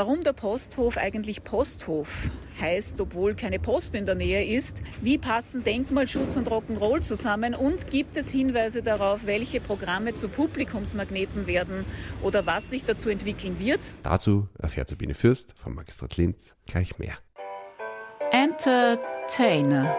Warum der Posthof eigentlich Posthof heißt, obwohl keine Post in der Nähe ist, wie passen Denkmalschutz und Rock'n'Roll zusammen und gibt es Hinweise darauf, welche Programme zu Publikumsmagneten werden oder was sich dazu entwickeln wird? Dazu erfährt Sabine Fürst vom Magistrat Linz gleich mehr. Entertainer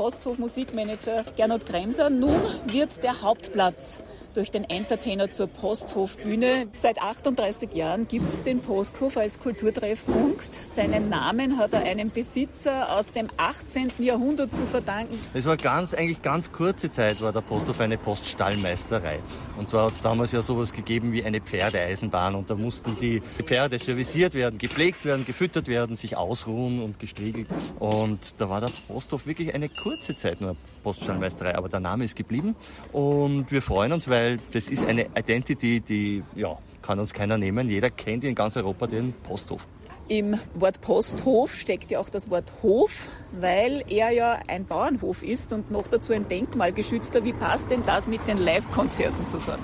Posthof Musikmanager Gernot Kremser. Nun wird der Hauptplatz durch den Entertainer zur Posthofbühne. Seit 38 Jahren gibt es den Posthof als Kulturtreffpunkt. Seinen Namen hat er einem Besitzer aus dem 18. Jahrhundert zu verdanken. Es war ganz, eigentlich ganz kurze Zeit war der Posthof eine Poststallmeisterei. Und zwar hat es damals ja sowas gegeben wie eine Pferdeeisenbahn und da mussten die Pferde serviciert werden, gepflegt werden, gefüttert werden, sich ausruhen und gestriegelt. Und da war der Posthof wirklich eine kurze Zeit nur Poststallmeisterei, aber der Name ist geblieben und wir freuen uns, weil das ist eine Identity, die ja, kann uns keiner nehmen. Jeder kennt in ganz Europa den Posthof. Im Wort Posthof steckt ja auch das Wort Hof, weil er ja ein Bauernhof ist und noch dazu ein denkmalgeschützter. Wie passt denn das mit den Live-Konzerten zusammen?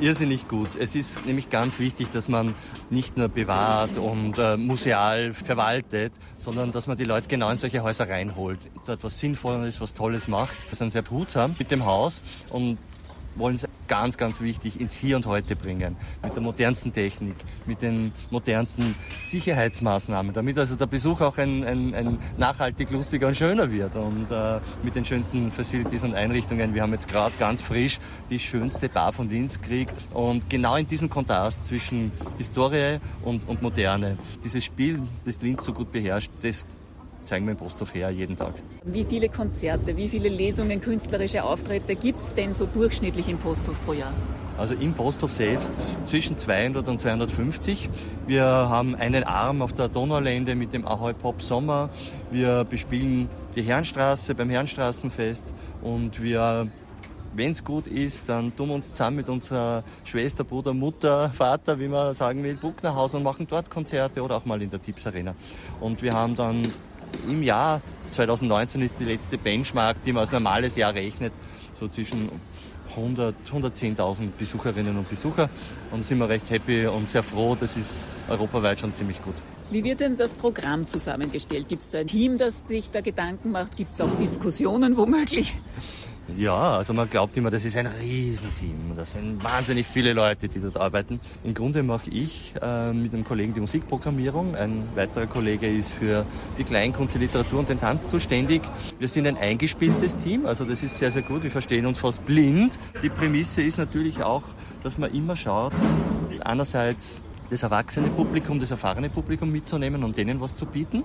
Irrsinnig gut. Es ist nämlich ganz wichtig, dass man nicht nur bewahrt und äh, museal verwaltet, sondern dass man die Leute genau in solche Häuser reinholt, dort was Sinnvolles, was Tolles macht. Wir sind sehr behutsam mit dem Haus und wollen es ganz, ganz wichtig ins Hier und Heute bringen. Mit der modernsten Technik, mit den modernsten Sicherheitsmaßnahmen, damit also der Besuch auch ein, ein, ein nachhaltig lustiger und schöner wird. Und äh, mit den schönsten Facilities und Einrichtungen. Wir haben jetzt gerade ganz frisch die schönste Bar von Linz gekriegt. Und genau in diesem Kontrast zwischen Historie und, und Moderne, dieses Spiel, das Linz so gut beherrscht, das zeigen wir im Posthof her jeden Tag. Wie viele Konzerte, wie viele Lesungen, künstlerische Auftritte gibt es denn so durchschnittlich im Posthof pro Jahr? Also im Posthof selbst zwischen 200 und 250. Wir haben einen Arm auf der Donaulände mit dem Ahoi Pop Sommer. Wir bespielen die Herrenstraße beim Herrenstraßenfest und wir wenn es gut ist, dann tun wir uns zusammen mit unserer Schwester, Bruder, Mutter, Vater, wie man sagen will, Bucknerhaus und machen dort Konzerte oder auch mal in der Tipps Arena. Und wir haben dann im Jahr 2019 ist die letzte Benchmark, die man als normales Jahr rechnet, so zwischen 100, 110.000 Besucherinnen und Besucher. Und sind wir recht happy und sehr froh. Das ist europaweit schon ziemlich gut. Wie wird denn das Programm zusammengestellt? Gibt es da ein Team, das sich da Gedanken macht? Gibt es auch Diskussionen womöglich? Ja, also man glaubt immer, das ist ein Riesenteam. Das sind wahnsinnig viele Leute, die dort arbeiten. Im Grunde mache ich äh, mit einem Kollegen die Musikprogrammierung. Ein weiterer Kollege ist für die Kleinkunst, die Literatur und den Tanz zuständig. Wir sind ein eingespieltes Team, also das ist sehr, sehr gut. Wir verstehen uns fast blind. Die Prämisse ist natürlich auch, dass man immer schaut, einerseits das erwachsene Publikum, das erfahrene Publikum mitzunehmen und denen was zu bieten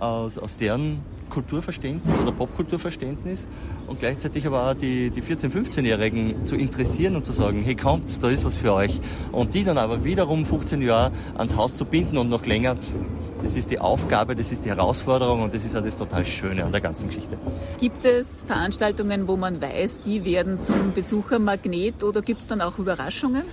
aus, aus deren Kulturverständnis oder Popkulturverständnis und gleichzeitig aber auch die, die 14-, 15-Jährigen zu interessieren und zu sagen, hey kommt, da ist was für euch. Und die dann aber wiederum 15 Jahre ans Haus zu binden und noch länger, das ist die Aufgabe, das ist die Herausforderung und das ist auch das total Schöne an der ganzen Geschichte. Gibt es Veranstaltungen, wo man weiß, die werden zum Besuchermagnet oder gibt es dann auch Überraschungen?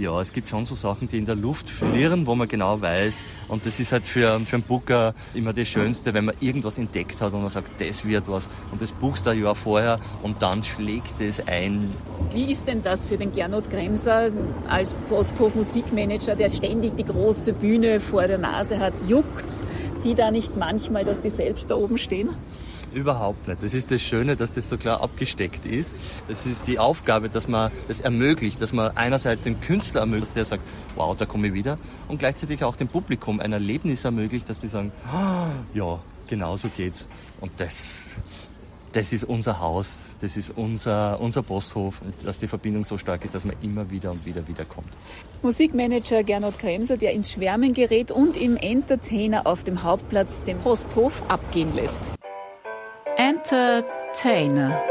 Ja, es gibt schon so Sachen, die in der Luft flirren, wo man genau weiß. Und das ist halt für, für einen Booker immer das Schönste, wenn man irgendwas entdeckt hat und man sagt, das wird was. Und das buchst du ein Jahr vorher und dann schlägt es ein. Wie ist denn das für den Gernot Kremser als Posthof Musikmanager, der ständig die große Bühne vor der Nase hat? Juckt Sie da nicht manchmal, dass Sie selbst da oben stehen? Überhaupt nicht. Das ist das Schöne, dass das so klar abgesteckt ist. Das ist die Aufgabe, dass man das ermöglicht, dass man einerseits den Künstler ermöglicht, der sagt, wow, da komme ich wieder, und gleichzeitig auch dem Publikum ein Erlebnis ermöglicht, dass die sagen, ah, ja, genau so geht's. Und das, das ist unser Haus, das ist unser, unser Posthof und dass die Verbindung so stark ist, dass man immer wieder und wieder wieder kommt. Musikmanager Gernot Kremser, der ins Schwärmen gerät und im Entertainer auf dem Hauptplatz den Posthof abgehen lässt. Entertainer